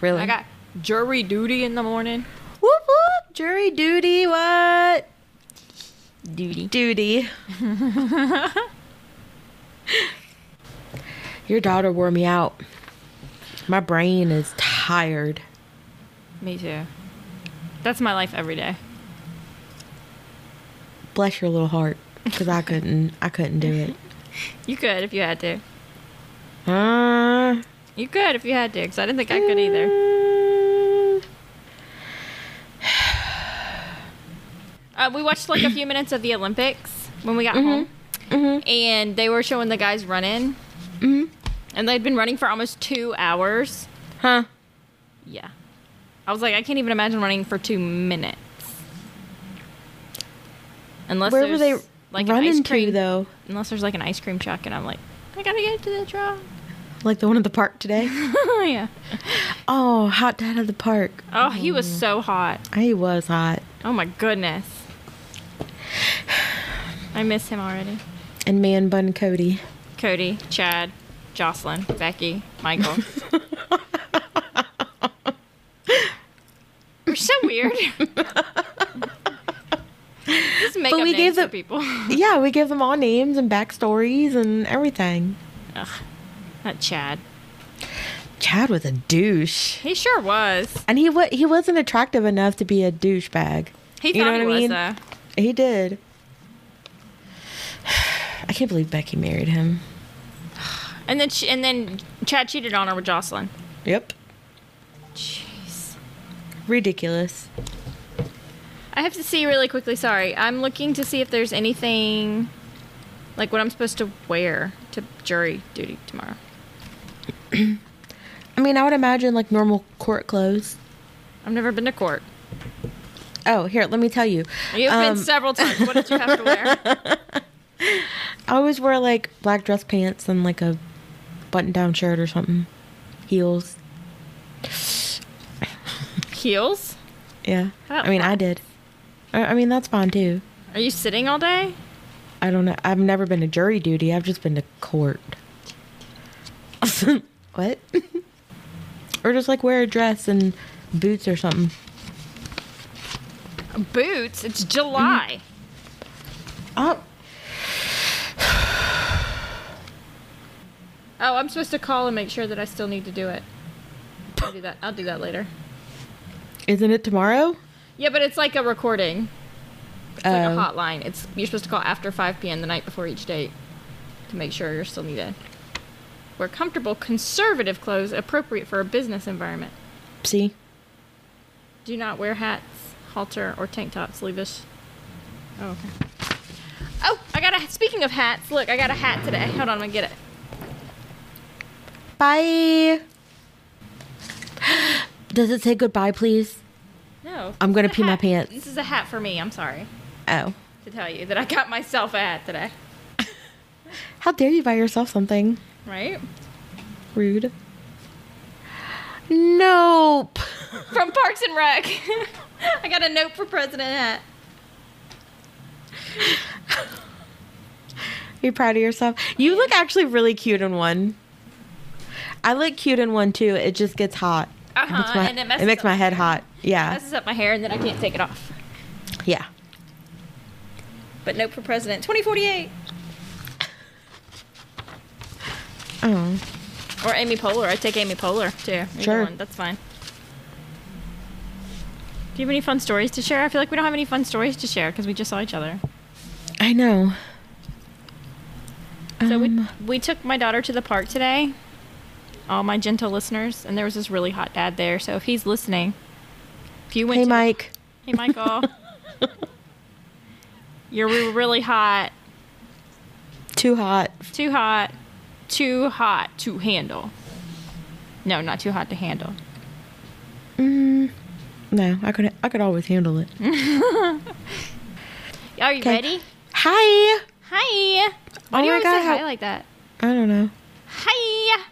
Really? I got jury duty in the morning. whoop whoop. Jury duty. What? Duty. Duty. Your daughter wore me out. My brain is tired. Me too. That's my life every day. Bless your little heart, because I couldn't. I couldn't do it. You could if you had to. Uh, You could if you had to, because I didn't think I could either. Uh, we watched like a few minutes of the Olympics when we got home, mhm, and they were showing the guys running, mhm. and they'd been running for almost two hours. Huh? Yeah. I was like, I can't even imagine running for two minutes. Unless Where there's were they like an running ice to cream, though? Unless there's like an ice cream truck, and I'm like, I gotta get to the truck. Like the one at the park today? yeah. Oh, hot dad at the park. Oh, he was so hot. He was hot. Oh my goodness. I miss him already. And man bun Cody. Cody, Chad, Jocelyn, Becky, Michael. We're so weird. Just make But up we names gave for people. yeah, we gave them all names and backstories and everything. Ugh, not Chad. Chad was a douche. He sure was. And he wa- he wasn't attractive enough to be a douchebag. He You know thought he what I was mean? though. He did. I can't believe Becky married him. And then she, and then Chad cheated on her with Jocelyn. Yep. Jeez. Ridiculous. I have to see really quickly. Sorry, I'm looking to see if there's anything like what I'm supposed to wear to jury duty tomorrow. I mean, I would imagine like normal court clothes. I've never been to court. Oh, here, let me tell you. You've Um, been several times. What did you have to wear? I always wear like black dress pants and like a button down shirt or something. Heels. Heels? Yeah. I mean, I did. I, I mean, that's fine too. Are you sitting all day? I don't know. I've never been to jury duty. I've just been to court. what? or just like wear a dress and boots or something. Boots? It's July. Mm-hmm. Oh, Oh, I'm supposed to call and make sure that I still need to do it. I'll do that. I'll do that later. isn't it tomorrow? Yeah, but it's like a recording. It's like a Oh. hotline. It's you're supposed to call after 5 p.m. the night before each date to make sure you're still needed. Wear comfortable, conservative clothes appropriate for a business environment. See? Do not wear hats, halter, or tank tops. Leave us. Oh, okay. Oh, I got a. Speaking of hats, look, I got a hat today. Hold on, I'm gonna get it. Bye. Does it say goodbye, please? No. I'm gonna this is a pee my pants. This is a hat for me. I'm sorry Oh. to tell you that I got myself a hat today. How dare you buy yourself something? Right? Rude. Nope. From Parks and Rec. I got a Knope for President hat. you proud of yourself? You look actually really cute in one. I look cute in one too. It just gets hot. It Uh-huh, makes my, and it messes makes my my head hot. Yeah. It messes up my hair and then I can't take it off. Yeah. But Knope for President 2048. Oh. Or Amy Poehler. I take Amy Poehler too. Either Sure. One. That's fine. Do you have any fun stories to share? I feel like we don't have any fun stories to share because we just saw each other. I know. So Um, we we took my daughter to the park today. All my gentle listeners, and there was this really hot dad there. So if he's listening, if you went, hey, to- Mike. hey Michael, you're really hot, Too hot. too hot, too hot to handle. No, not too hot to handle. Mm, no, I could. I could always handle it. Are you 'Kay. ready? Hi. Hi. Why Oh do you my always God, say hi like that? I don't know. Hi.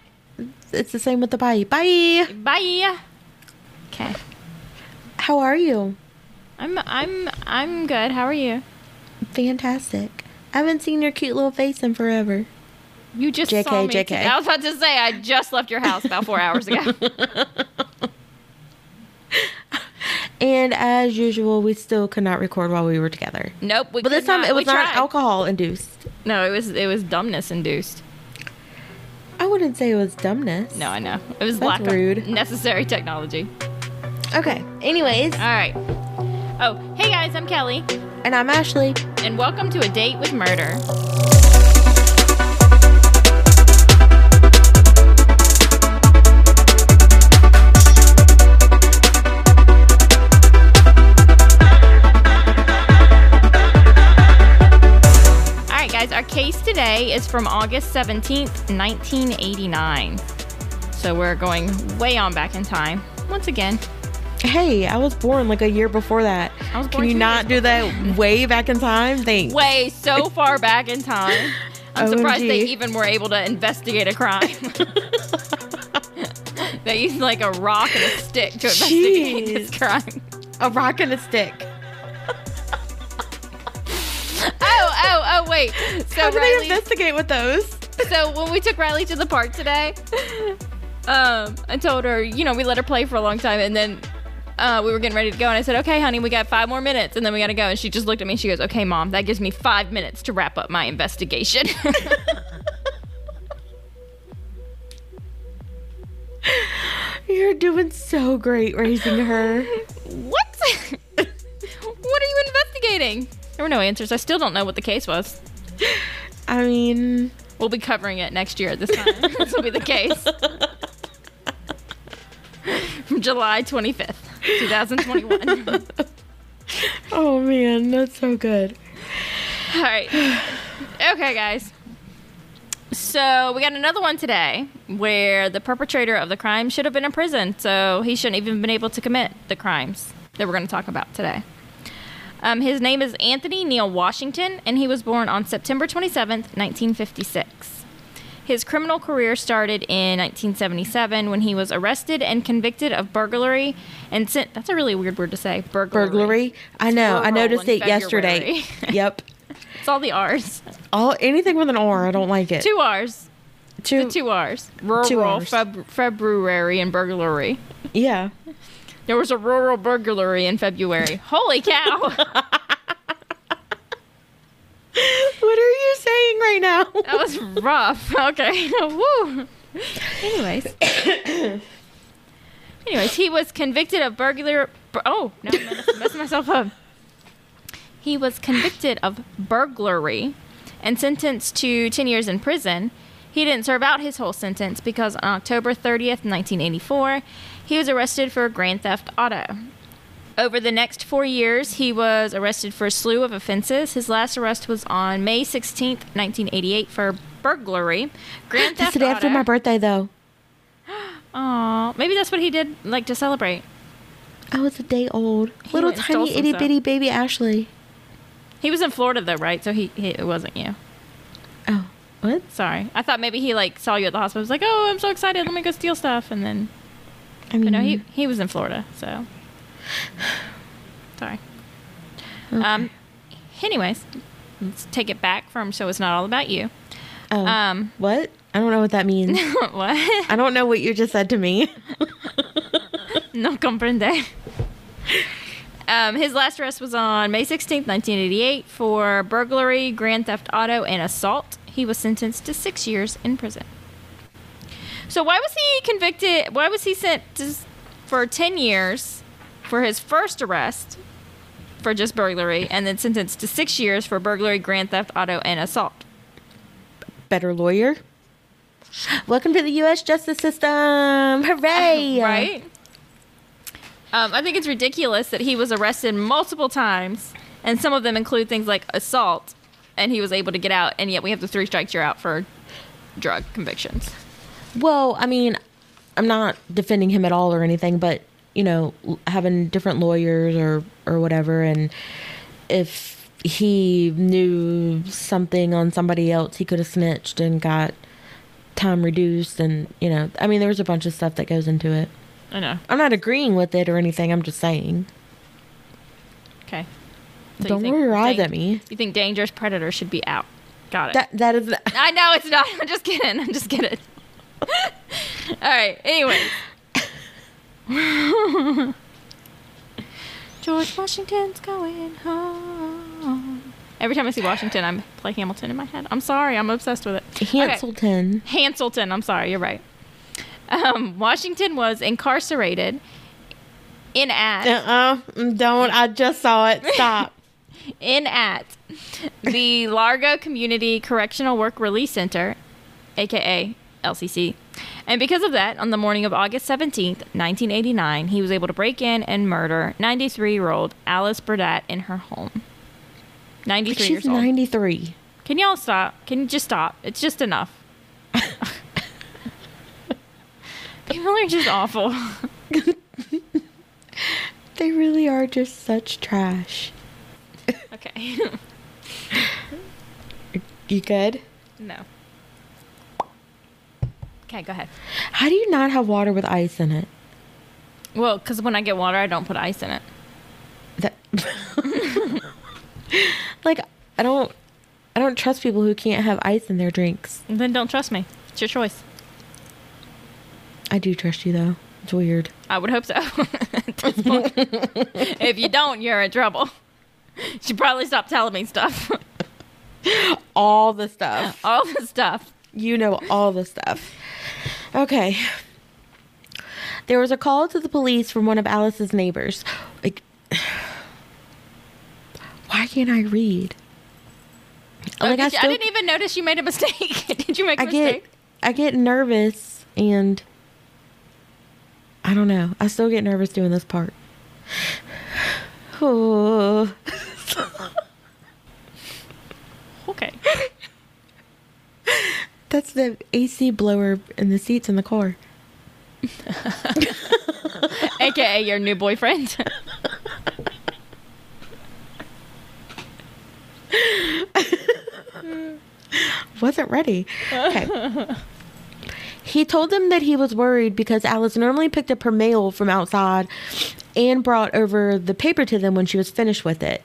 It's the same with the bye. Bye. Bye. Okay. How are you? I'm I'm I'm good. How are you? Fantastic. I haven't seen your cute little face in forever. You just JK, saw me JK. today. I was about to say I just left your house about four hours ago. And as usual, we still could not record while we were together. Nope. We But this time not. it was We not tried. alcohol induced. No, it was it was dumbness induced. I wouldn't say it was dumbness. No, I know. It was That's lack rude. of necessary technology. Okay. Anyways, All right. Oh, hey guys, I'm Kelli, and I'm Ashley. and welcome to a date with murder. Case today is from August 17th, 1989. So we're going way on back in time. Once again, Hey, I was born like a year before that. I was Can you not do that way back in time? Thanks. way so far back in time. I'm surprised they even were able to investigate a crime. they used like a rock and a stick to investigate this crime. A rock and a stick. Oh, oh, wait. So How do they investigate with those? so when we took Riley to the park today, um, I told her, you know, we let her play for a long time, and then uh, we were getting ready to go, and I said, "Okay, honey, we got five more minutes, and then we got to go." And she just looked at me, and she goes, "Okay, mom, that gives me five minutes to wrap up my investigation." You're doing so great raising her. what? what are you investigating? There were no answers. I still don't know what the case was. I mean, We'll be covering it next year at this time. this will be the case. From July 25th, 2021. oh man, that's so good. All right. Okay, guys. So we got another one today where the perpetrator of the crime should have been in prison, so he shouldn't even have been able to commit the crimes that we're going to talk about today. Um, his name is Anthony Neal Washington, and he was born on September 27th, 1956. His criminal career started in 1977 when he was arrested and convicted of burglary and sent. That's a really weird word to say. Burglary. Burglary. I know. I noticed in it yesterday. Yep. It's all the R's. All anything with an R, I don't like it. Two R's. Two. The two R's. Rural, Two Rs. Feb- February, and burglary. Yeah. There was a rural burglary in February. Holy cow! What are you saying right now? that was rough. Okay. Woo. Anyways. Anyways, he was convicted of burglary. bur- oh, no, I'm mess- messing myself up. He was convicted of burglary and sentenced to 10 years in prison. He didn't serve out his whole sentence because on October 30th, 1984, he was arrested for grand theft auto. Over the next four years, he was arrested for a slew of offenses. His last arrest was on May 16th, 1988, for burglary. Grand That's theft the day after my birthday, though. Aw, maybe that's what he did, like to celebrate. I was a day old. He Little went and stole tiny itty bitty baby Ashley. He was in Florida though, right? So he, he it wasn't you. What? Sorry, I thought maybe he like saw you at the hospital. Was like, oh, I'm so excited, let me go steal stuff, and then I but mean, no, he he was in Florida. So sorry. Um. Anyways, let's take it back from so it's not all about you. oh, Um. what? I don't know what that means. what? I don't know what you just said to me. no comprende. Um, his last arrest was on May 16th, 1988, for burglary, grand theft auto, and assault. He was sentenced to six years in prison. So, why was he convicted? Why was he sent to, for 10 years for his first arrest for just burglary and then sentenced to six years for burglary, grand theft auto, and assault? Better lawyer. Welcome to the U.S. justice system. Hooray! Right? Um, I think it's ridiculous that he was arrested multiple times, and some of them include things like assault, and he was able to get out, and yet we have the three strikes you're out for drug convictions. Well, I mean, I'm not defending him at all or anything, but you know, having different lawyers or or whatever, and if he knew something on somebody else, he could have snitched and got time reduced, and you know, I mean, there was a bunch of stuff that goes into it. I know. I'm not agreeing with it or anything. I'm just saying. Okay. So Don't think roll your eyes dan- at me. You think dangerous predator should be out? Got it. That that is. I know it's not. I'm just kidding. I'm just kidding. All right. Anyway. George Washington's going home. Every time I see Washington, I'm play Hamilton in my head. I'm sorry, I'm obsessed with it. Okay. Hanselton. Hanselton, I'm sorry, you're right. Um, Washington was incarcerated in at Uh-uh. Don't. I just saw it. Stop. In at the Largo Community Correctional Work Release Center, aka LCC. And because of that, on the morning of August 17th, 1989, he was able to break in and murder 93 year old Alice Burdett in her home. 93 She's years old. 93. Can y'all stop? Can you just stop? It's just enough. People are just awful. They really are just such trash. Okay. You good? no. Okay, go ahead. How do you not have water with ice in it? Well, because when I get water, I don't put ice in it. That like I don't I don't trust people who can't have ice in their drinks. Then don't trust me. It's your choice. I do trust you though. It's weird. I would hope so. At this point. if you don't, you're in trouble. Should probably stopped telling me stuff. All the stuff. All the stuff. You know all the stuff. Okay. There was a call to the police from one of Alice's neighbors. Like, why can't I read? Oh, Like, I you- I, didn't even notice you made a mistake. did you make a I mistake? get I get nervous and I don't know. I still get nervous doing this part. Oh. Okay. That's the AC blower in the seats in the car. AKA your new boyfriend. Wasn't ready. Okay. he told them that he was worried because Alice normally picked up her mail from outside and brought over the paper to them when she was finished with it.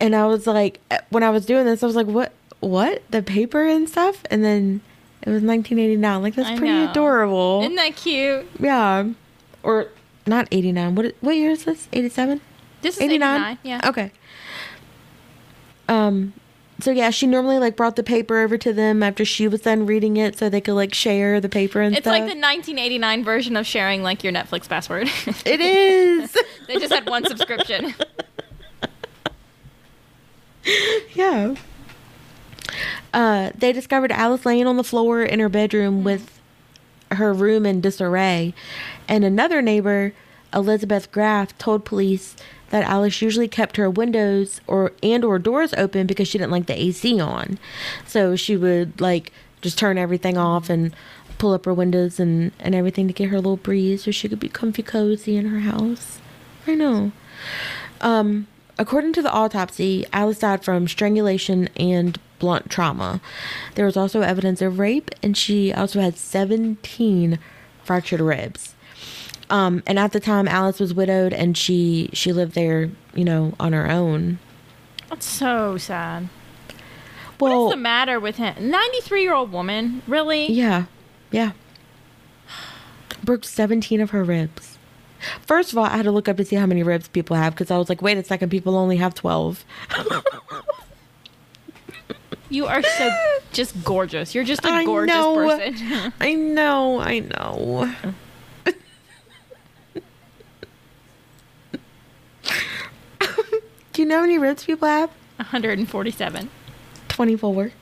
And I was like, when I was doing this, I was like, what? What? The paper and stuff? And then it was 1989. Like, that's I pretty know. adorable. Isn't that cute? yeah. Or not 89. What, what year is this? 87? This is 89. Yeah. Okay. Um so yeah, she normally like brought the paper over to them after she was done reading it so they could like share the paper and It's stuff. like the 1989 version of sharing like your Netflix password. It is. they just had one subscription. yeah. Uh they discovered Alice laying on the floor in her bedroom with her room in disarray. And another neighbor, Elizabeth Graff, told police that Alice usually kept her windows or and or doors open because she didn't like the AC on. So she would like just turn everything off and pull up her windows and and everything to get her a little breeze so she could be comfy cozy in her house. I know. Um according to the autopsy, Alice died from strangulation and blunt trauma. There was also evidence of rape and she also had 17 fractured ribs. Um, and at the time, Alice was widowed, and she she lived there, you know, on her own. That's so sad. Well, What's the matter with him? 93 year old woman? Really? yeah, yeah. Broke seventeen of her ribs. First of all, I had to look up to see how many ribs people have because I was like, wait a second, people only have twelve. You are so just gorgeous. You're just a I gorgeous know. person. I know, I know. Do you know how many ribs people have? 147. Twenty-four.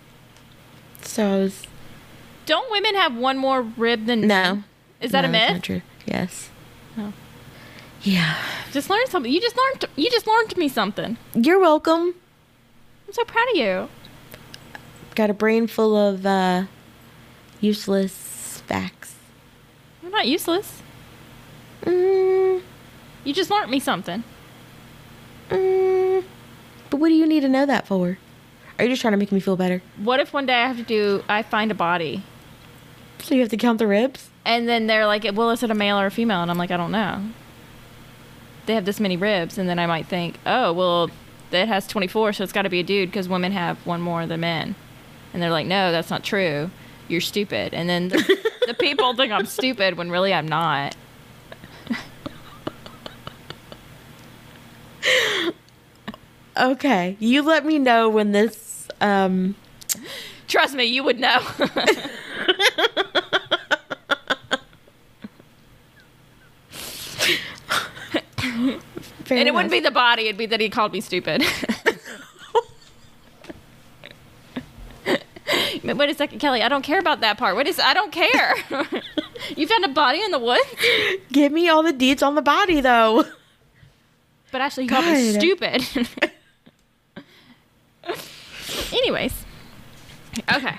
So I was Don't women have one more rib than no. Is that No, a that's myth? not true. Yes. Yeah. Just learn something. You just learned. You just learned me something. You're welcome. I'm so proud of you. Got a brain full of uh, useless facts. You're not useless. Mm, You just learned me something. mm, but what do you need to know that for? Are you just trying to make me feel better? What if one day I have to do? I find a body, So you have to count the ribs? and then they're like, "Well, is it a male or a female?" And I'm like, "I don't know." They have this many ribs, and then I might think, "Oh, well, that has 24, so it's got to be a dude because women have one more than men." And they're like, "No, that's not true. You're stupid." And then the, the people think I'm stupid when really I'm not. Okay, you let me know when this. Um, Trust me, you would know. fair and it wouldn't be the body, it'd be that he called me stupid. Wait a second, Kelli. I don't care about that part. What is? I don't care. you found a body in the woods, Give me all the deeds on the body, though. but actually, you called me stupid. Anyways, okay.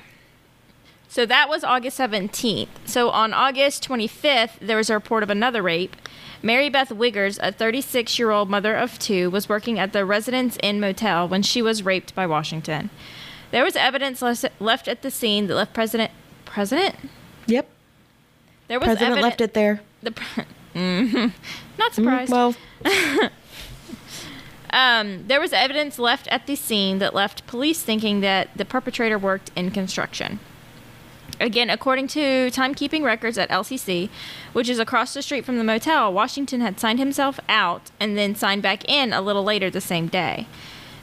So that was August 17th. So on August 25th, there was a report of another rape. Mary Beth Wiggers, a 36 year old mother of two, was working at the Residence Inn Motel when she was raped by Washington. There was evidence left at the scene that left President. President? Yep, There was president evidence. left it there. The pre- Mhm. Not Mm, surprised. Well, Um, there was evidence left at the scene that left police thinking that the perpetrator worked in construction. Again, according to timekeeping records at LCC, which is across the street from the motel, Washington had signed himself out and then signed back in a little later the same day.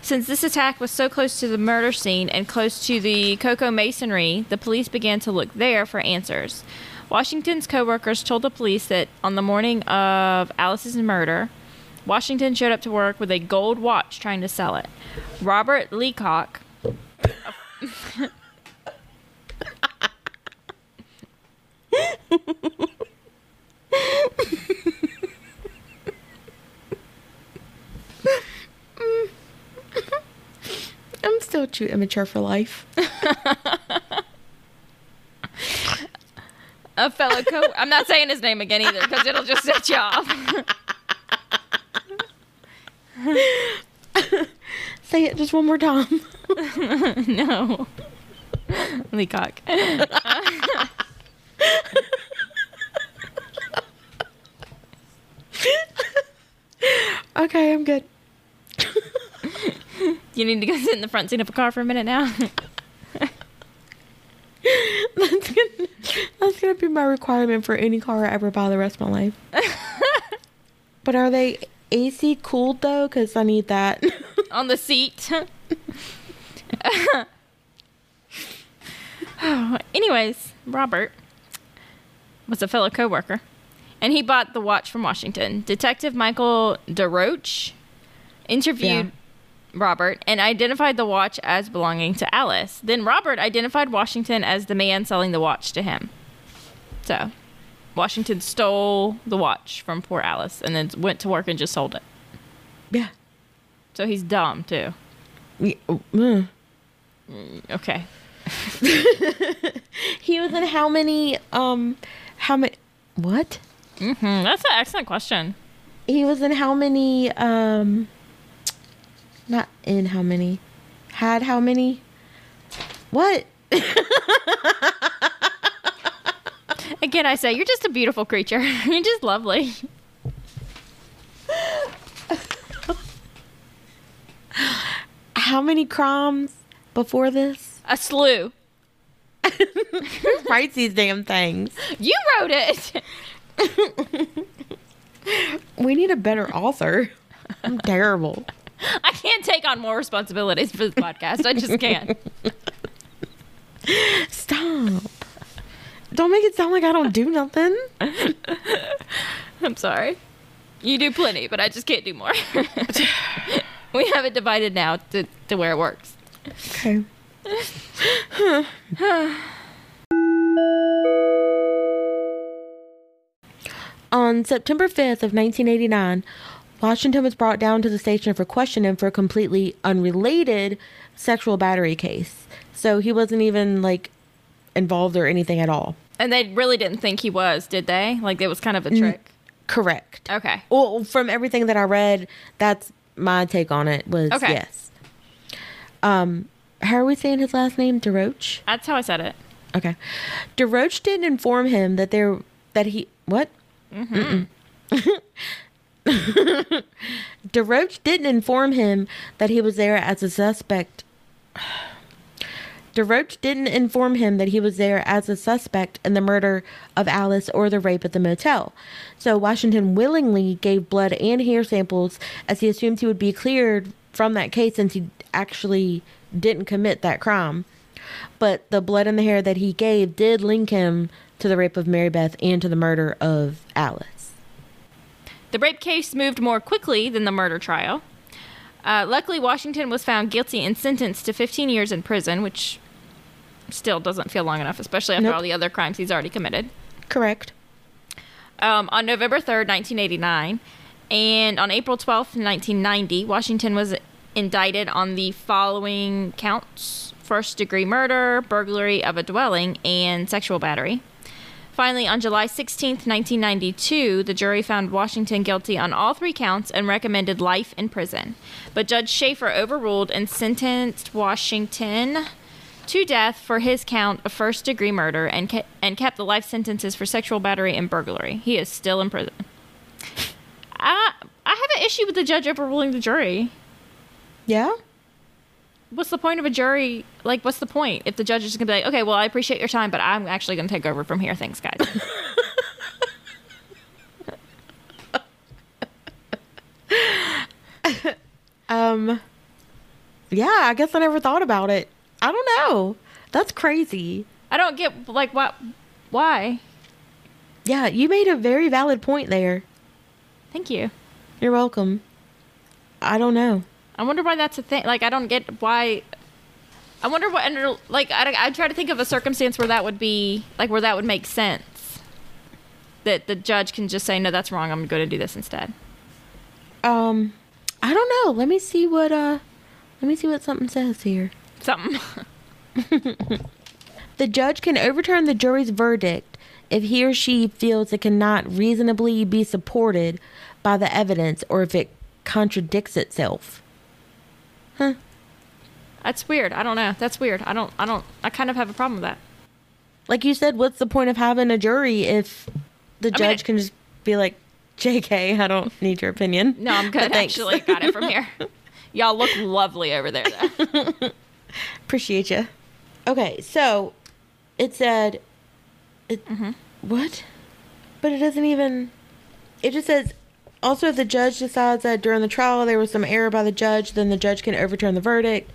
Since this attack was so close to the murder scene and close to the Coco Masonry, the police began to look there for answers. Washington's coworkers told the police that on the morning of Alice's murder, Washington showed up to work with a gold watch trying to sell it. Robert Leacock. Mm. I'm still too immature for life. a fellow co I'm not saying his name again either because it'll just set you off. Say it just one more time. no. Leacock. Okay, I'm good. You need to go sit in the front seat of a car for a minute now. That's gonna, that's gonna be my requirement for any car I ever buy the rest of my life. but are they AC cooled though? Because I need that. On the seat. Oh, anyways, Robert was a fellow coworker, and he bought the watch from Washington. Detective Michael DeRoche interviewed Robert and identified the watch as belonging to Alice. Then Robert identified Washington as the man selling the watch to him. So, Washington stole the watch from poor Alice and then went to work and just sold it. yeah. So he's dumb too. Yeah, mm. Okay. He was in how many? Um, how many? What? hmm That's an excellent question. He was in how many? Um, not in how many? Had how many? What? Again, I say you're just a beautiful creature. you're just lovely. How many crimes before this? A slew. Who writes these damn things? You wrote it. We need a better author. I'm terrible. I can't take on more responsibilities for this podcast. I just can't. Stop. Don't make it sound like I don't do nothing. I'm sorry. You do plenty, but I just can't do more. we have it divided now to, to where it works. Okay. On September 5th of 1989, Washington was brought down to the station for questioning for a completely unrelated sexual battery case. So he wasn't even like involved or anything at all. And they really didn't think he was, did they? Like it was kind of a trick. Correct. Okay. Well, from everything that I read, that's my take on it was Okay. yes. Um, how are we saying his last name? DeRoche? That's how I said it. Okay. DeRoche didn't inform him that there that he what? Mm-hmm. Mm-mm. DeRoche didn't inform him that he was there as a suspect. DeRoche didn't inform him that he was there as a suspect in the murder of Alice or the rape at the motel. So Washington willingly gave blood and hair samples as he assumed he would be cleared from that case since he actually didn't commit that crime. But the blood and the hair that he gave did link him to the rape of Mary Beth and to the murder of Alice. The rape case moved more quickly than the murder trial. Uh, luckily, Washington was found guilty and sentenced to 15 years in prison, which still doesn't feel long enough, especially after Nope. all the other crimes he's already committed. Correct. um, on November 3rd, 1989. And on April 12th, 1990, Washington was indicted on the following counts first degree murder, burglary of a dwelling, and sexual battery. Finally, on July 16, 1992, the jury found Washington guilty on all three counts and recommended life in prison. But Judge Schaefer overruled and sentenced Washington to death for his count of first degree murder and, ke- and kept the life sentences for sexual battery and burglary. He is still in prison. I, I have an issue with the judge overruling the jury. Yeah? What's the point of a jury? Like, what's the point if the judge is gonna be like, okay, well, I appreciate your time, but I'm actually gonna take over from here. Thanks, guys. Um Yeah, I guess I never thought about it. I don't know. That's crazy. I don't get like what, why? Yeah, you made a very valid point there. Thank you. You're welcome. I don't know. I wonder why that's a thing. Like, I don't get why. I wonder what under like I I try to think of a circumstance where that would be like where that would make sense. That the judge can just say no, that's wrong. I'm going to do this instead. Um I don't know. Let me see what uh let me see what something says here. Something. The judge can overturn the jury's verdict if he or she feels it cannot reasonably be supported by the evidence or if it contradicts itself. That's weird. I don't know. That's weird. I don't. I don't. I kind of have a problem with that. Like you said, what's the point of having a jury if the mean, judge it- can just be like, JK, I don't need your opinion. No, I'm good. Actually, got it from here. Y'all look lovely over there. Though. Appreciate you. Okay, so it said, it, Mm-hmm. what? But it doesn't even. It just says, also, if the judge decides that during the trial there was some error by the judge, then the judge can overturn the verdict.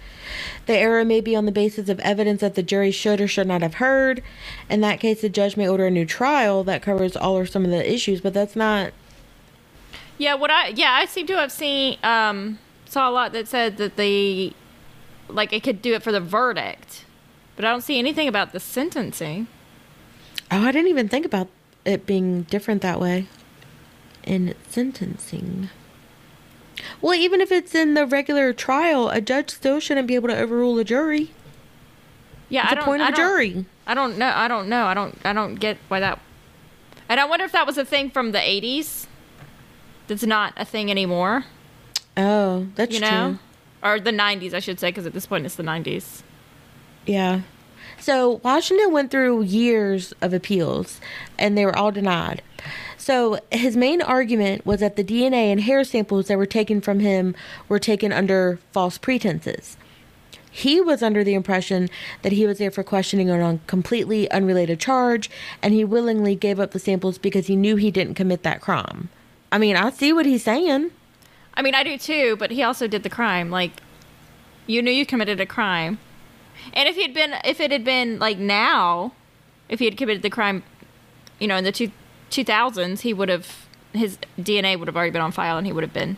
The error may be on the basis of evidence that the jury should or should not have heard. In that case, the judge may order a new trial that covers all or some of the issues, but that's not. Yeah, what I yeah I seem to have seen um saw a lot that said that the like it could do it for the verdict, but I don't see anything about the sentencing. Oh, I didn't even think about it being different that way in sentencing. Well, even if it's in the regular trial, a judge still shouldn't be able to overrule a jury. Yeah, What's I don't. point of I a don't- jury? I don't know. I don't know. I don't. I don't get why that. And I wonder if that was a thing from the '80s. That's not a thing anymore. Oh, that's You know, true. or the '90s, I should say, because at this point it's the '90s. Yeah. So Washington went through years of appeals, and they were all denied. So his main argument was that the DNA and hair samples that were taken from him were taken under false pretenses. He was under the impression that he was there for questioning on a completely unrelated charge, and he willingly gave up the samples because he knew he didn't commit that crime. I mean, I see what he's saying. I mean, I do too, but he also did the crime. Like, you knew you committed a crime, and if he had been, if it had been like now, if he had committed the crime, you know, in the two two thousands, he would have his DNA would have already been on file, and he would have been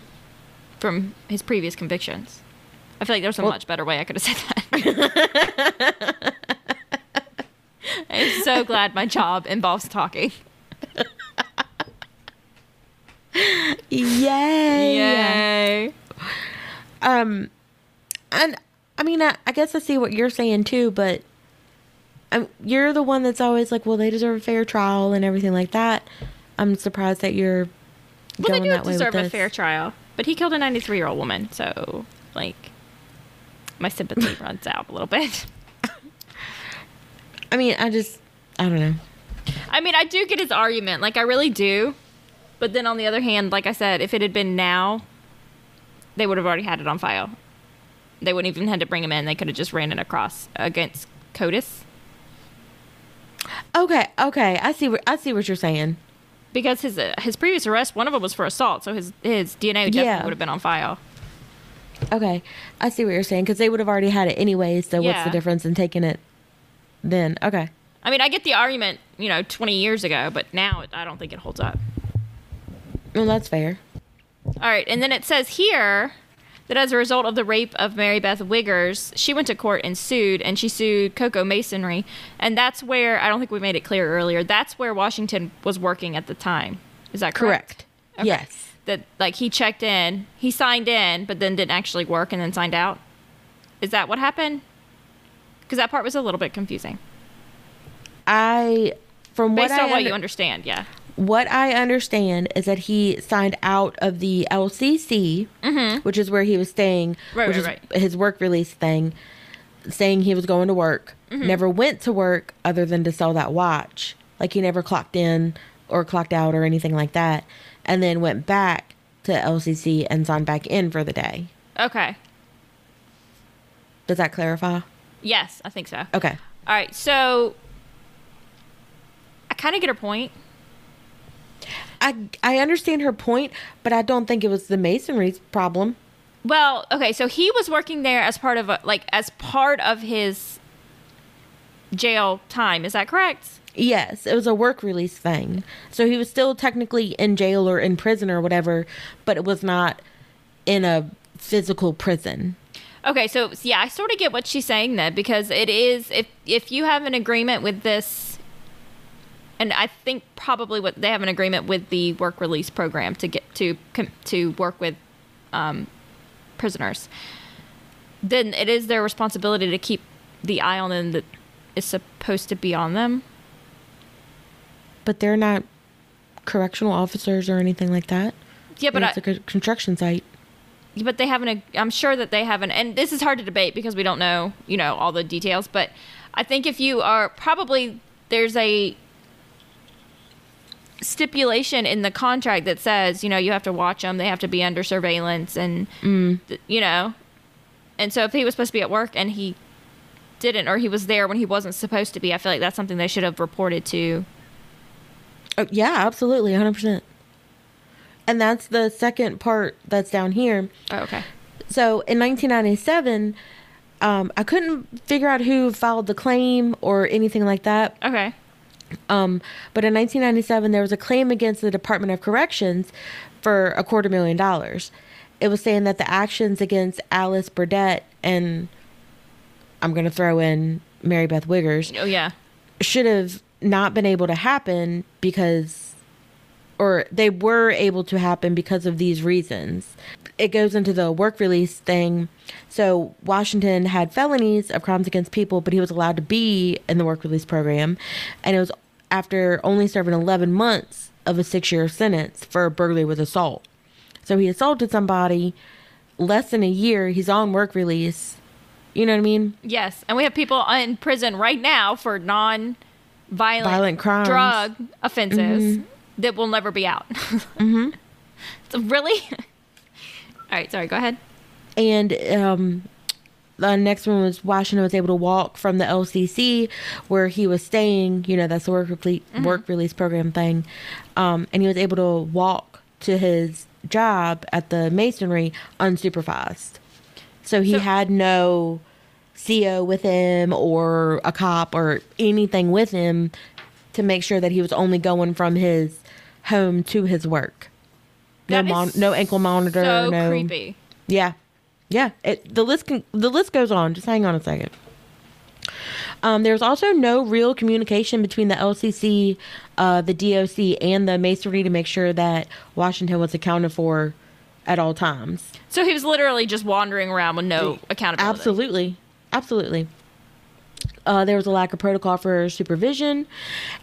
from his previous convictions. I feel like there's a Well- much better way I could have said that. I'm so glad my job involves talking. Yay! Yay! Um, and I mean, I, I guess I see what you're saying too, but um, you're the one that's always like, well, they deserve a fair trial and everything like that. I'm surprised that you're Well, going they do that deserve a this. fair trial, but he killed a 93 year old woman, so like my sympathy runs out a little bit. I mean, I just, I don't know. I mean, I do get his argument, like I really do, but then on the other hand, like I said, if it had been now, they would have already had it on file. They wouldn't even had to bring him in. They could have just ran it across against CODIS Okay, okay, I see what I see what you're saying. because his uh, his previous arrest, one of them was for assault, so his his DNA definitely Yeah. would have been on file. Okay, I see what you're saying because they would have already had it anyway. So what's the difference in taking it then? Okay. I mean, I get the argument, you know, 20 years ago, but now it, I don't think it holds up. Well, that's fair. All right, and then it says here that as a result of the rape of Mary Beth Wiggers, she went to court and sued, and she sued Coco Masonry, and that's where I don't think we made it clear earlier. That's where Washington was working at the time. Is that correct? Correct. Okay. Yes. That like he checked in, he signed in, but then didn't actually work, and then signed out. Is that what happened? Because that part was a little bit confusing. I, from Based what on I what under- you understand, yeah. What I understand is that he signed out of the LCC, which is where he was staying, Mm-hmm. Right, which right, is his work release thing, saying he was going to work. Mm-hmm. Never went to work other than to sell that watch. Like he never clocked in or clocked out or anything like that, and then went back to LCC and signed back in for the day. Okay. Does that clarify? Yes, I think so. Okay. All right, so I kind of get her point. I I understand her point, but I don't think it was the masonry's problem. Well, okay, so he was working there as part of a like as part of his jail time. Is that correct? Yes, it was a work release thing. So he was still technically in jail or in prison or whatever, but it was not in a physical prison. Okay, so yeah, I sort of get what she's saying then because it is if if you have an agreement with this and I think probably what they have an agreement with the work release program to get to com- to work with um, prisoners, then it is their responsibility to keep the eye on them that is supposed to be on them. But they're not correctional officers or anything like that. Yeah, but it's a construction site. but they haven't. I'm sure that they haven't. And this is hard to debate because we don't know, you know, all the details. But I think if you are probably there's a stipulation in the contract that says, you know, you have to watch them. They have to be under surveillance, and th- you know. And so if he was supposed to be at work and he didn't, or he was there when he wasn't supposed to be, I feel like that's something they should have reported to. Oh, yeah, absolutely, 100%. And that's the second part that's down here. Oh, okay. So in 1997, um, I couldn't figure out who filed the claim or anything like that. Okay. Um, but in 1997, there was a claim against the Department of Corrections for a quarter million dollars. It was saying that the actions against Alice Burdett and I'm going to throw in Mary Beth Wiggers Oh yeah. should have not been able to happen because, or they were able to happen because of these reasons. It goes into the work release thing. So Washington had felonies of crimes against people, but he was allowed to be in the work release program. And it was after only serving 11 months of a six year sentence for a burglary with assault. So he assaulted somebody less than a year. He's on work release. You know what I mean? Yes, and we have people in prison right now for non-violent Violent crimes. drug offenses mm-hmm. That will never be out. mm-hmm. So really? All right, sorry. Go ahead. and um the next one was Washington was able to walk from the LCC where he was staying. You know, that's the work release, work release program thing, um, and he was able to walk to his job at the masonry unsupervised. So he So- had no CO with him or a cop or anything with him to make sure that he was only going from his home to his work. No, mon- no ankle monitor. So no creepy. yeah, yeah. It, the list can, the list goes on. Just hang on a second. Um, there's also no real communication between the LCC, uh, the DOC, and the Masonry to make sure that Washington was accounted for at all times. So he was literally just wandering around with no accountability. Absolutely, absolutely. Uh, there was a lack of protocol for supervision,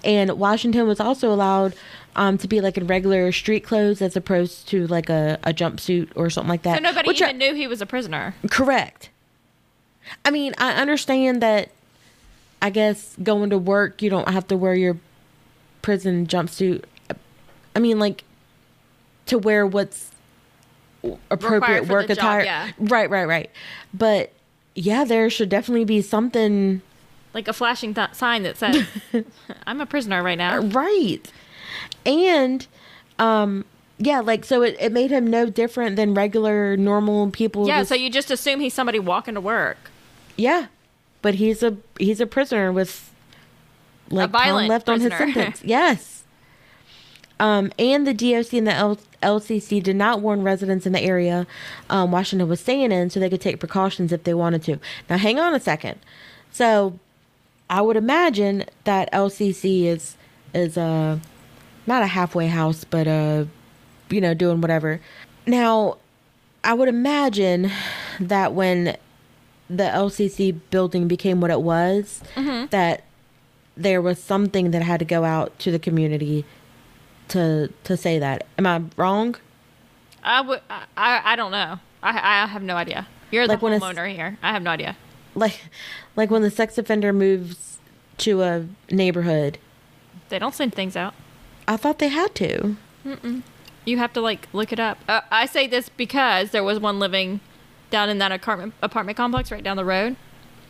and Washington was also allowed um, to be like in regular street clothes as opposed to like a, a jumpsuit or something like that. So nobody which I- even knew he was a prisoner. Correct. I mean, I understand that. I guess going to work, you don't have to wear your prison jumpsuit. I mean, like to wear what's appropriate work the job, attire. yeah. Right, right, right. But yeah, there should definitely be something Like a flashing th- sign that says, "I'm a prisoner right now." right. And um Yeah, like so it, it made him no different than regular normal people. Yeah, just- so you just assume he's somebody walking to work. yeah, but he's a he's a prisoner with like time violent left on his sentence. Yes. Um, and the DOC and the L- LCC did not warn residents in the area um, Washington was staying in, so they could take precautions if they wanted to. Now, hang on a second. So, I would imagine that LCC is is a not a halfway house, but uh, you know, doing whatever. Now, I would imagine that when the LCC building became what it was, that there was something that had to go out to the community to to say that. Am I wrong? I would. I, I don't know. I I have no idea. You're Like the homeowner here. I have no idea. Like like when the sex offender moves to a neighborhood, They don't send things out. I thought they had to. You have to like look it up. Uh, I say this because there was one living down in that apartment apartment complex right down the road.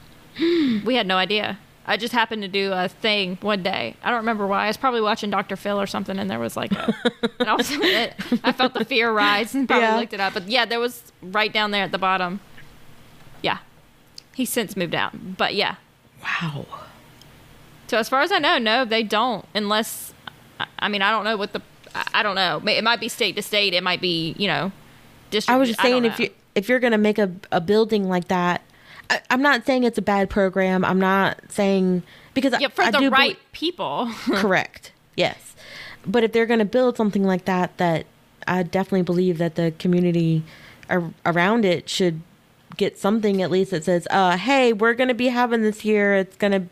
we had no idea. I just happened to do a thing one day. I don't remember why. I was probably watching Dr. Phil or something, and there was like, a, and I was, it, I felt the fear rise and probably Yeah. looked it up. But yeah, there was right down there at the bottom. Yeah, he's since moved out. But yeah, Wow. so as far as I know, no, they don't. Unless, I- I mean, I don't know what the, I I don't know. It might be state to state. It might be, you know, district. I was just saying if you if you're gonna make a a building like that, I, I'm not saying it's a bad program. I'm not saying because yeah, for I the do right belie- people. correct. Yes, but if they're gonna build something like that, that I definitely believe that the community ar- around it should get something at least that says, uh, "Hey, we're gonna be having this year. It's gonna,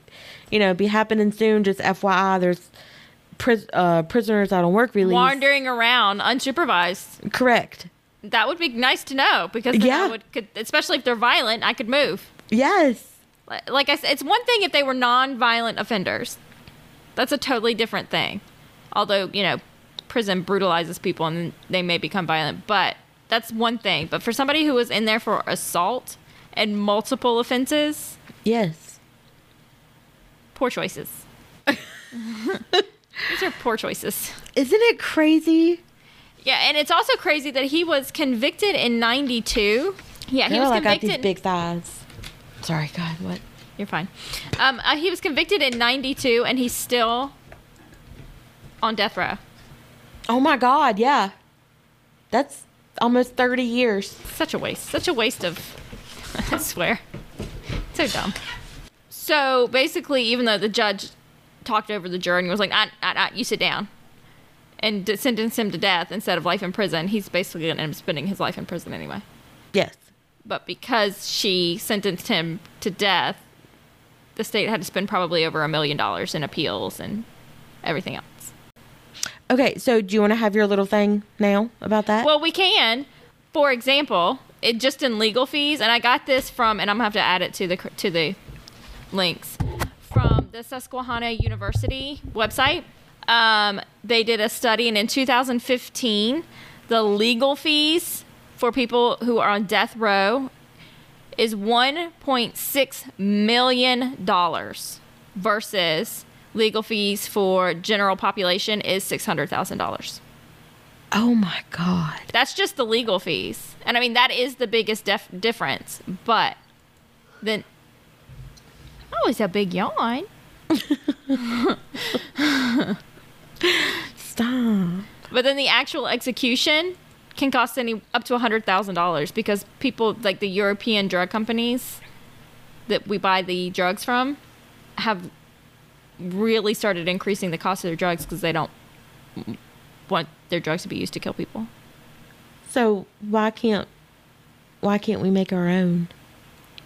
you know, be happening soon. Just FYI, there's." Pris- uh, prisoners out on work release. Wandering around unsupervised. Correct. That would be nice to know because Yeah. Would, could, especially if they're violent, I could move. Yes. Like I said, it's one thing if they were non-violent offenders. That's a totally different thing. Although you know, prison brutalizes people and they may become violent, but that's one thing. But for somebody who was in there for assault and multiple offenses, Yes. poor choices. These are poor choices. Isn't it crazy? Yeah, and it's also crazy that he was convicted in '92. Yeah, he Girl, was I got convicted. these big thighs. Sorry, God, what? You're fine. Um, uh, he was convicted in '92, and he's still on death row. Oh my God, yeah. That's almost 30 years. Such a waste. Such a waste of. I swear. So dumb. So basically, even though the judge talked over the jury and was like, ah, ah, ah, you sit down, and d- sentenced him to death instead of life in prison, he's basically going to end up spending his life in prison anyway. Yes. But because she sentenced him to death, the state had to spend probably over a million dollars in appeals and everything else. Okay, so do you want to have your little thing now about that? Well, we can. For example, it just in legal fees, and I got this from, and I'm gonna have to add it to the to the links from the Susquehanna University website. Um, they did a study, and in 2015, the legal fees for people who are on death row is 1.6 million dollars versus legal fees for general population is $600,000. oh my God. That's just the legal fees. And I mean, that is the biggest def- difference. But then, oh, it's a big yawn. Stop. But then the actual execution can cost any up to $100,000 because people like the European drug companies that we buy the drugs from have really started increasing the cost of their drugs because they don't want their drugs to be used to kill people. So why can't why can't we make our own?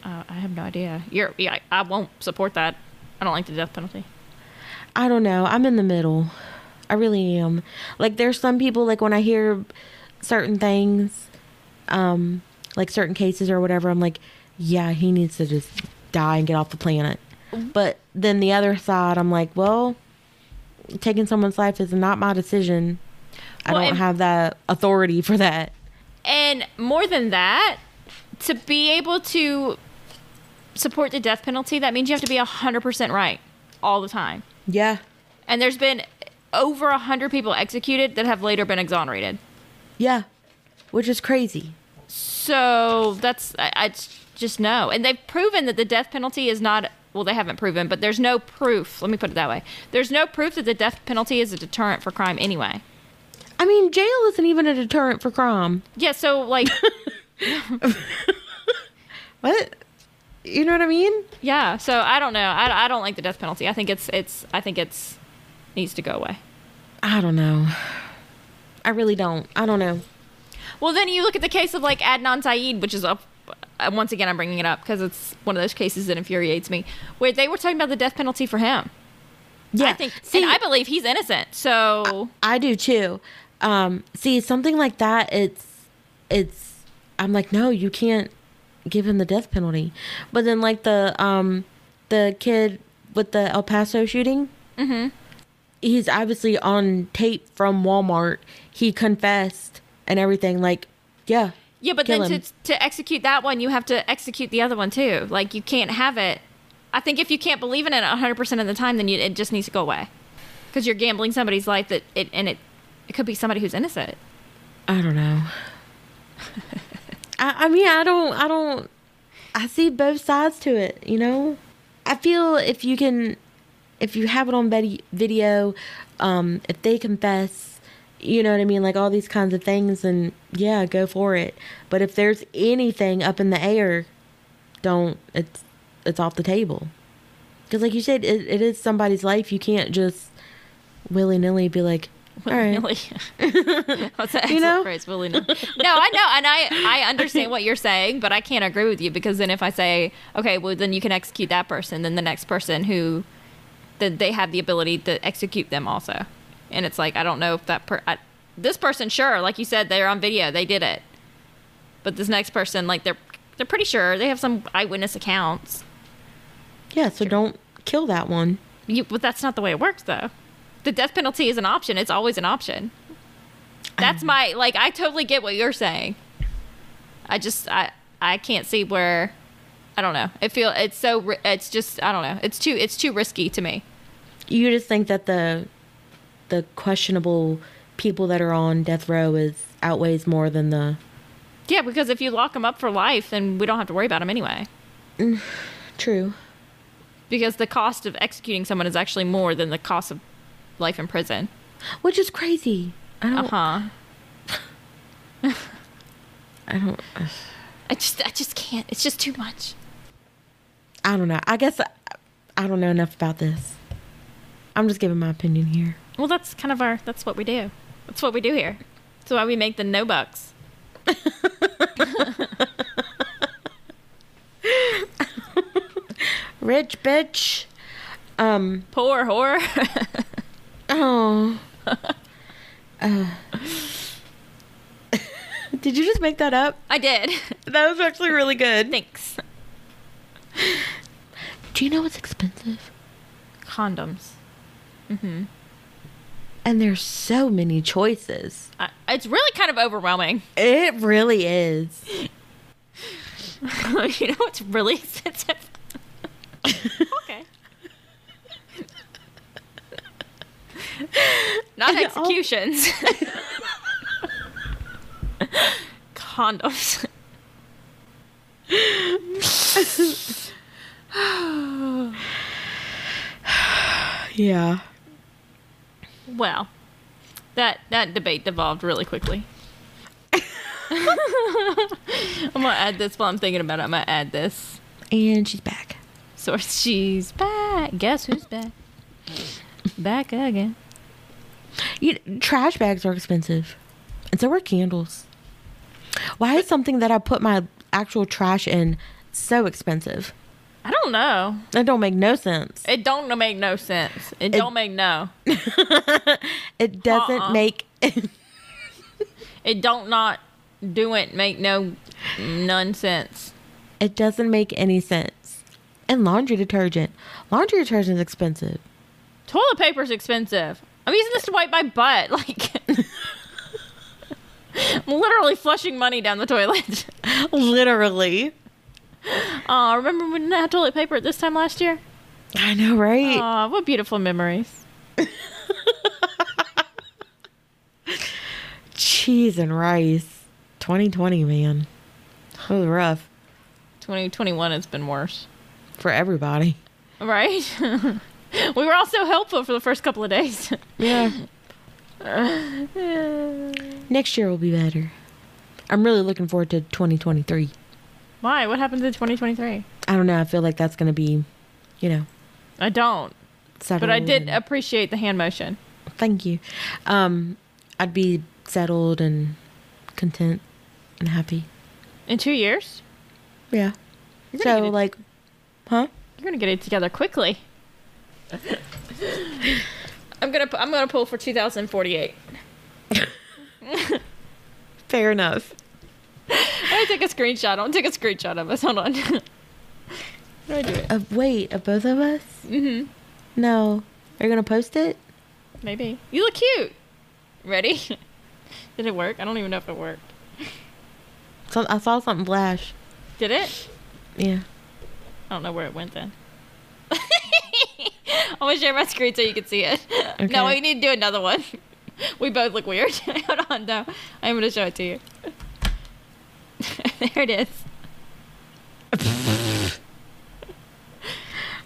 Uh, I have no idea. You're, yeah, I, won't support that. I don't like the death penalty. I don't know. I'm in the middle. I really am. Like there's some people like when I hear certain things, um, like certain cases or whatever, I'm like, yeah, he needs to just die and get off the planet. But then the other side, I'm like, well, taking someone's life is not my decision. I Well, don't have that authority for that. And more than that, to be able to support the death penalty, that means you have to be 100% right all the time. Yeah. And there's been over 100 people executed that have later been exonerated. Yeah, which is crazy. So that's I, I just no, and they've proven that the death penalty is not. Well, they haven't proven, but there's no proof. Let me put it that way. There's no proof that the death penalty is a deterrent for crime anyway. I mean, jail isn't even a deterrent for crime. Yeah, so like, What? You know what I mean? yeah, so I don't know. I, I don't like the death penalty. I think it's it's I think it's needs to go away. I don't know. I really don't. I don't know. Well, then you look at the case of like Adnan Syed, which is up. uh, Once again, I'm bringing it up because it's one of those cases that infuriates me, where they were talking about the death penalty for him. Yeah, I think, See, and I believe he's innocent. So I do too. Um, see, something like that, it's, it's. I'm like, no, you can't give him the death penalty. But then, like the um, the kid with the El Paso shooting, Mm-hmm. he's obviously on tape from Walmart. He confessed and everything. Like, yeah, yeah, but then him. to to execute that one, you have to execute the other one too. Like you can't have it. I think if you can't believe in it 100 percent of the time, then you, it just needs to go away because you're gambling somebody's life that it and it it could be somebody who's innocent. I don't know. I, I mean, I don't, I don't, I see both sides to it, you know? I feel if you can, if you have it on video, um, if they confess, you know what I mean? Like all these kinds of things, and yeah, go for it. But if there's anything up in the air, don't, it's, it's off the table. Because like you said, it, it is somebody's life. You can't just willy nilly be like, right. Willy. What's that You know? phrase? Willy nilly. No, I know, and I I understand what you're saying, but I can't agree with you because then if I say, okay, well then you can execute that person, then the next person who, that they have the ability to execute them also, and it's like I don't know if that per I, this person sure, like you said, they're on video, they did it, but this next person like they're they're pretty sure they have some eyewitness accounts. Yeah, so don't kill that one. You, but that's not the way it works, though. The death penalty is an option. It's always an option. That's my like. I totally get what you're saying. I just I I can't see where. I don't know. It feel it's so. It's just I don't know. It's too it's too risky to me. You just think that the the questionable people that are on death row is outweighs more than the Yeah, because if you lock them up for life, then we don't have to worry about them anyway. Mm, true. Because the cost of executing someone is actually more than the cost of life in prison. Which is crazy. I Uh huh. I don't I just I just can't. It's just too much. I don't know. I guess I, I don't know enough about this. I'm just giving my opinion here. Well, that's kind of our. That's what we do. That's what we do here. That's why we make the no bucks. Rich bitch. Um Poor whore. oh. uh. Did you just make that up? I did. That was actually really good. Thanks. Do you know what's expensive? Condoms. Mm-hmm. And there's so many choices. I, it's really kind of overwhelming. It really is. you know what's really expensive? okay. Not And all- executions. Condoms. Yeah. Well, that that debate devolved really quickly. I'm gonna add this while I'm thinking about it. I'm gonna add this. And she's back. So she's back. Guess who's back? Back again. You, trash bags are expensive. And so are candles. Why is something that I put my actual trash in so expensive? I don't know. That don't make no sense. It don't make no sense. It, don't make no. It doesn't Uh-uh. make It don't not do it make no nonsense. it doesn't make any sense. And laundry detergent. Laundry detergent is expensive. Toilet paper is expensive. I'm using this to wipe my butt. Like I'm literally flushing money down the toilet. Literally. Oh, remember when we didn't have toilet paper at this time last year? I know, right? Oh, what beautiful memories. cheese and rice. 2020, man. It was rough 2021 has been worse. for everybody. Right? we were all so helpful for the first couple of days. Yeah. Next year will be better. I'm really looking forward to 2023. Why? What happened to 2023? I don't know. I feel like that's going to be, you know, I don't. But I did and- appreciate the hand motion. Thank you. Um, I'd be settled and content and happy. In two years? Yeah. Gonna So like, huh? You're gonna get it together quickly. I'm gonna I'm gonna pull for 2048. Fair enough. I'm take a screenshot. I'll take a screenshot of us. Hold on. How do I do it? Uh, wait, of both of us? Mm-hmm. No. Are you gonna post it? Maybe. You look cute. Ready? Did it work? I don't even know if it worked. Some, I saw something flash. Did it? Yeah. I don't know where it went then. I'm gonna share my screen so you can see it. No, we need to do another one. We both look weird. Hold on, no. I'm gonna show it to you. there it is.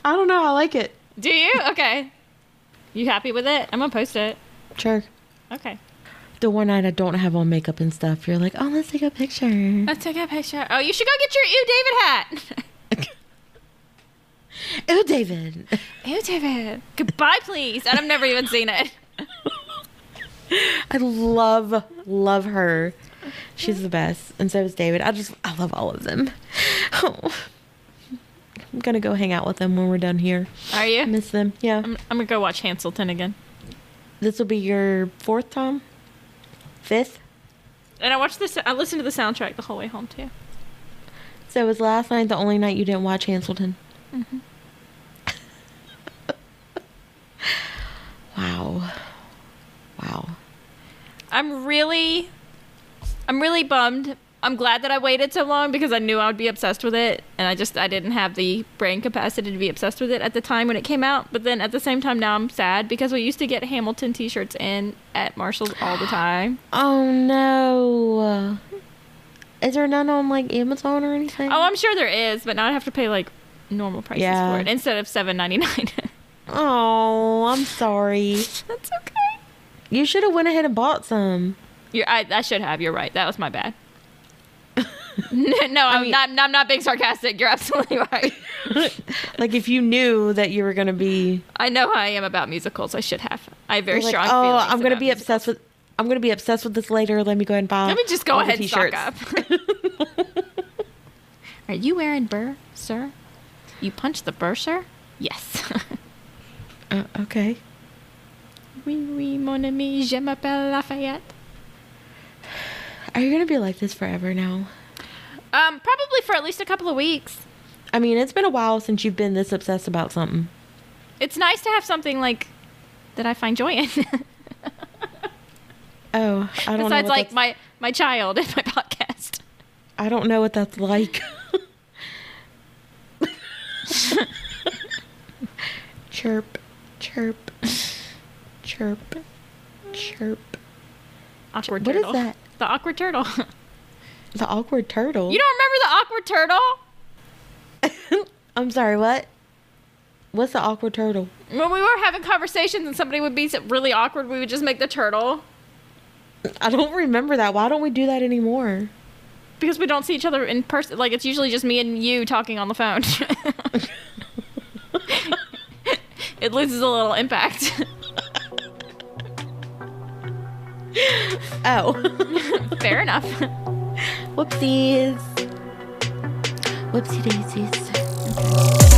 I don't know. I like it. Do you? Okay. You happy with it? I'm gonna post it. Sure. Okay. The one night I don't have on makeup and stuff, you're like, oh, let's take a picture. Let's take a picture. Oh, you should go get your Ew David hat. Oh, David. Ew David. Goodbye, please. And I've never even seen it. I love, love her. She's the best. And so is David. I just, I love all of them. Oh. I'm going to go hang out with them when we're done here. Are I you? miss them. Yeah. I'm, I'm gonna go watch Hamilton again. This will be your fourth time? Fifth? And I watched this. I listened to the soundtrack the whole way home too. So was last night the only night you didn't watch Hamilton? Mm-hmm. wow. Wow. I'm really, I'm really bummed. I'm glad that I waited so long because I knew I would be obsessed with it, and I just I didn't have the brain capacity to be obsessed with it at the time when it came out. But then at the same time, now I'm sad because we used to get Hamilton T-shirts in at Marshalls all the time. Oh no. Is there none on like Amazon or anything? Oh, I'm sure there is, but now I have to pay like normal prices Yeah. for it instead of seven ninety nine. Oh, I'm sorry. That's okay. You should have went ahead and bought some. You're, I, I should have. You're right. That was my bad. no, I'm mean- not. I'm not being sarcastic. You're absolutely right. like if you knew that you were gonna be I know how I am about musicals. I should have. I have very like, strong oh. I'm gonna about be musicals. obsessed with I'm gonna be obsessed with this later. Let me go ahead and buy. Let me just go ahead and stock up. Are you Aaron Burr, sir? You punch the burr, sir? Yes. uh, okay. oui, oui, mon ami, je m'appelle Lafayette. Are you gonna be like this forever now? Um, probably for at least a couple of weeks. I mean, it's been a while since you've been this obsessed about something. It's nice to have something like that I find joy in. Oh, I don't know. Besides, like my my child and my podcast. I don't know what that's like. Chirp, chirp, chirp, chirp. Awkward What is turtle. that? The awkward turtle. The awkward turtle. You don't remember the awkward turtle? I'm sorry. What? What's the awkward turtle? When we were having conversations and somebody would be really awkward, we would just make the turtle I don't remember that. Why don't we do that anymore? Because we don't see each other in person. Like it's usually just me and you talking on the phone. it loses a little impact. Oh, Fair enough. whoopsies. Whoopsie daisies. Oh,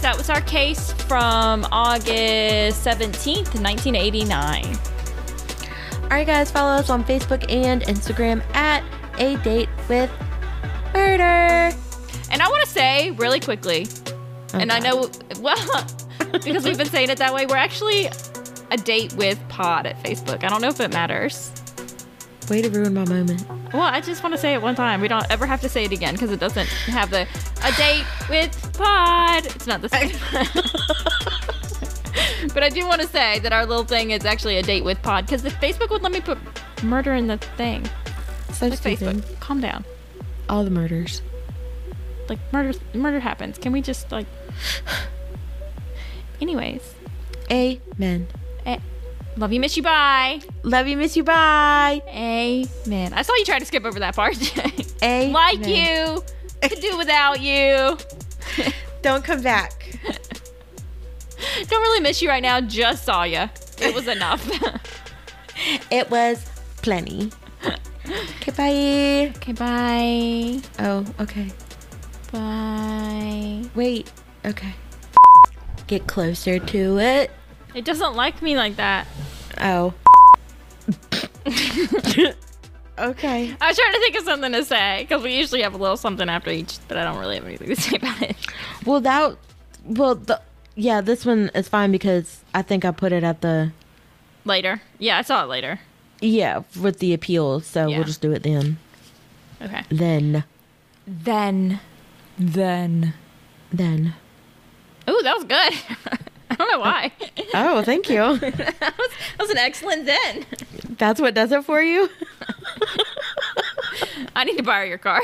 guys, that was our case from August 17th, 1989. All right, guys, follow us on Facebook and Instagram at a date with murder. And I want to say really quickly, and I know, well, because we've been saying it that way, we're actually a date with pod at Facebook. I don't know if it matters. Way to ruin my moment. Well, I just want to say it one time. We don't ever have to say it again because it doesn't have the a date with pod. It's not the same. but I do want to say that our little thing is actually a date with pod because if Facebook would let me put murder in the thing, So like. Facebook, calm down. All the murders. Like murder, murder happens. Can we just like? Anyways, Amen. eh, love you, miss you, bye. Love you, miss you, bye. Amen. I saw you try to skip over that part. Amen. like you, could do without you. Don't come back. Don't really miss you right now. Just saw you. It was enough. It was plenty. Okay, bye. okay, bye. Oh, okay. Bye. Wait. Okay. Get closer to it. It doesn't like me like that. Oh. okay. I was trying to think of something to say because we usually have a little something after each, but I don't really have anything to say about it. Well, that. Well, the. Yeah, this one is fine because I think I put it at the. Later. Yeah, I saw it later. Yeah, with the appeal, so Yeah. we'll just do it then. Okay. Then. Then. Then. Then. Ooh, that was good. I don't know why. Oh, thank you. that, was, that was an excellent then. That's what does it for you? I need to borrow your car.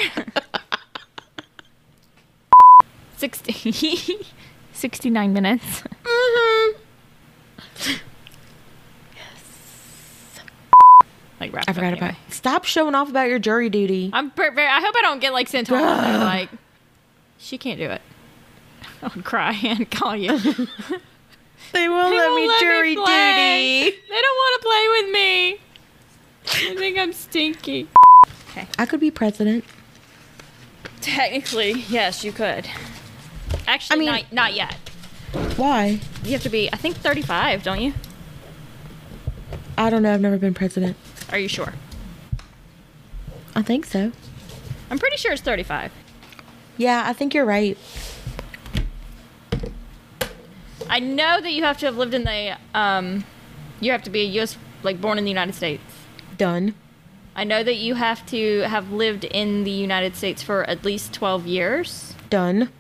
60, 69 minutes. Mm-hmm. Like wrap I forgot about. anyway. Stop showing off about your jury duty. I'm per- very, I hope I don't get like sent home. like, she can't do it. I'll cry and call you. They won't They let won't me let jury play. duty. They don't want to play with me. I think I'm stinky. Okay. I could be president. Technically, yes, you could. Actually, I mean- not, not yet. Why? You have to be, I think, 35, don't you? I don't know. I've never been president. Are you sure? I think so. I'm pretty sure it's 35. Yeah, I think you're right. I know that you have to have lived in the, um, you have to be a U.S., like born in the United States. Done. I know that you have to have lived in the United States for at least 12 years. Done.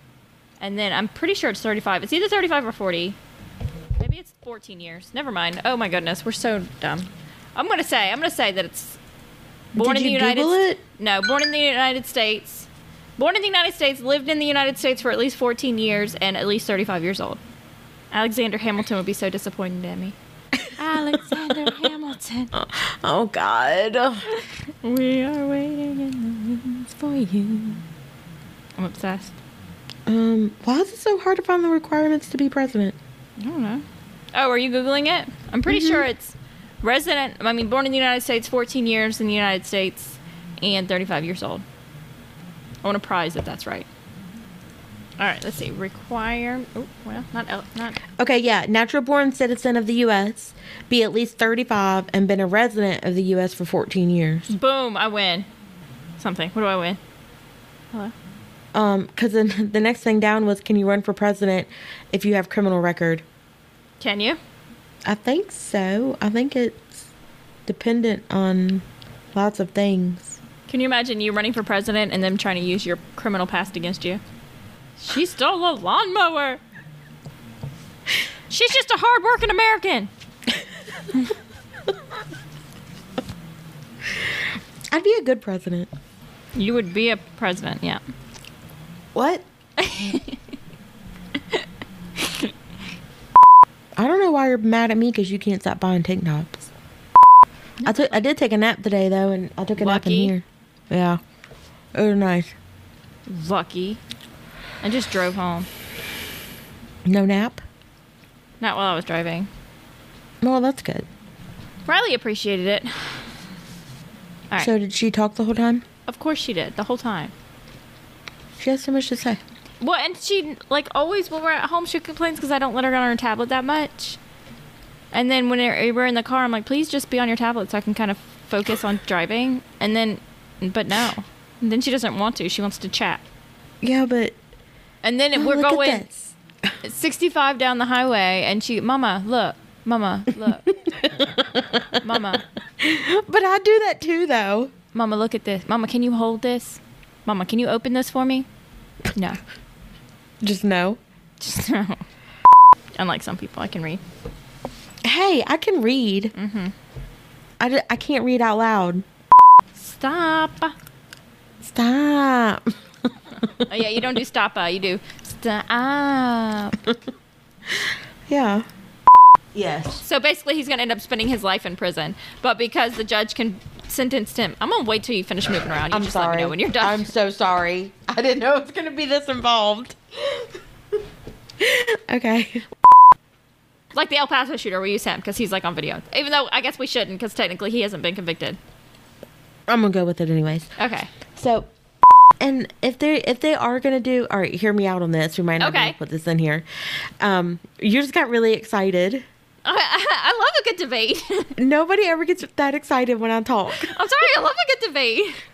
And then I'm pretty sure it's 35. It's either 35 or 40. Maybe it's 14 years. Never mind. Oh my goodness, we're so dumb. I'm gonna say. I'm gonna say that it's born Did in the you United. Google it? No, born in the United States. Born in the United States, lived in the United States for at least 14 years, and at least 35 years old. Alexander Hamilton would be so disappointed in me. Alexander Hamilton. Oh God. We are waiting in the wings for you. I'm obsessed. Um, why is it so hard to find the requirements to be president? I don't know. Oh, are you googling it? I'm pretty sure it's resident. I mean, born in the United States, 14 years in the United States, and 35 years old. I want a prize if that's right. All right, let's see. Require. Oh, well, not not. Okay, yeah, natural born citizen of the U.S., be at least 35, and been a resident of the U.S. for 14 years. Boom! I win. Something. What do I win? Hello. Um, because then the next thing down was, can you run for president if you have criminal record? Can you? I think so. I think it's dependent on lots of things. Can you imagine you running for president and them trying to use your criminal past against you? She stole a lawnmower. She's just a hardworking American. I'd be a good president. You would be a president, yeah. What? I don't know why you're mad at me because you can't stop buying tank tops. I took I did take a nap today though, and I took a nap in here. Yeah, it was nice. Lucky. I just drove home. No nap. Not while I was driving. Well, that's good. Riley appreciated it. All right. So did she talk the whole time? of course she did, the whole time. She has so much to say. Well, and she, like, always when we're at home, she complains because I don't let her on her tablet that much. And then when we're in the car, I'm like, please just be on your tablet so I can kind of focus on driving. And then, but no. And then she doesn't want to. She wants to chat. Yeah, but And then oh, we're look at going this. 65 down the highway, and she, Mama, look. Mama, look. Mama, But I do that too, though. Mama, look at this. Mama, can you hold this? Mama, can you open this for me? No. Just no. Just no. Unlike some people, I can read. Hey, I can read. Mm-hmm. I, d- I can't read out loud. Stop. Stop. Oh, yeah, you don't do stop. Uh, you do stop. yeah. Yes. So basically, he's going to end up spending his life in prison. But because the judge can sentenced him, I'm going to wait till you finish moving around. You I'm just sorry. let me know when you're done. I'm so sorry. I didn't know it was going to be this involved. okay. like the El Paso shooter, we use him because he's like on video. Even though I guess we shouldn't because technically he hasn't been convicted. I'm going to go with it anyways. Okay. So, and if they if they are gonna do, all right, hear me out on this. We might not be Okay. to put this in here. Um, you just got really excited. I love a good debate. Nobody ever gets that excited when I talk. I'm sorry, I love a good debate.